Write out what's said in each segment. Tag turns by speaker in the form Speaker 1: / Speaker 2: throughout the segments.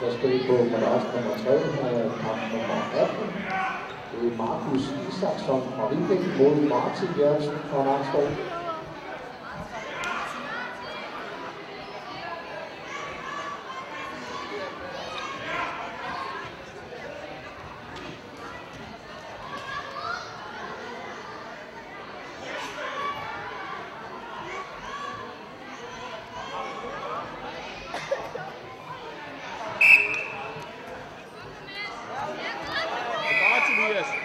Speaker 1: Så skal vi på madras nummer 3, øh, kamp nummer 18. Det er Markus Isaksson fra Viking mod Martin Jørgensen fra Nakskov.
Speaker 2: Bare Tobias.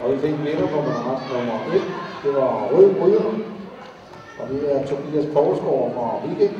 Speaker 1: Og vi fik vinder på madras nummer 1. Det var Røde Bryder. Og det er Tobias Poulsgaard fra Viking.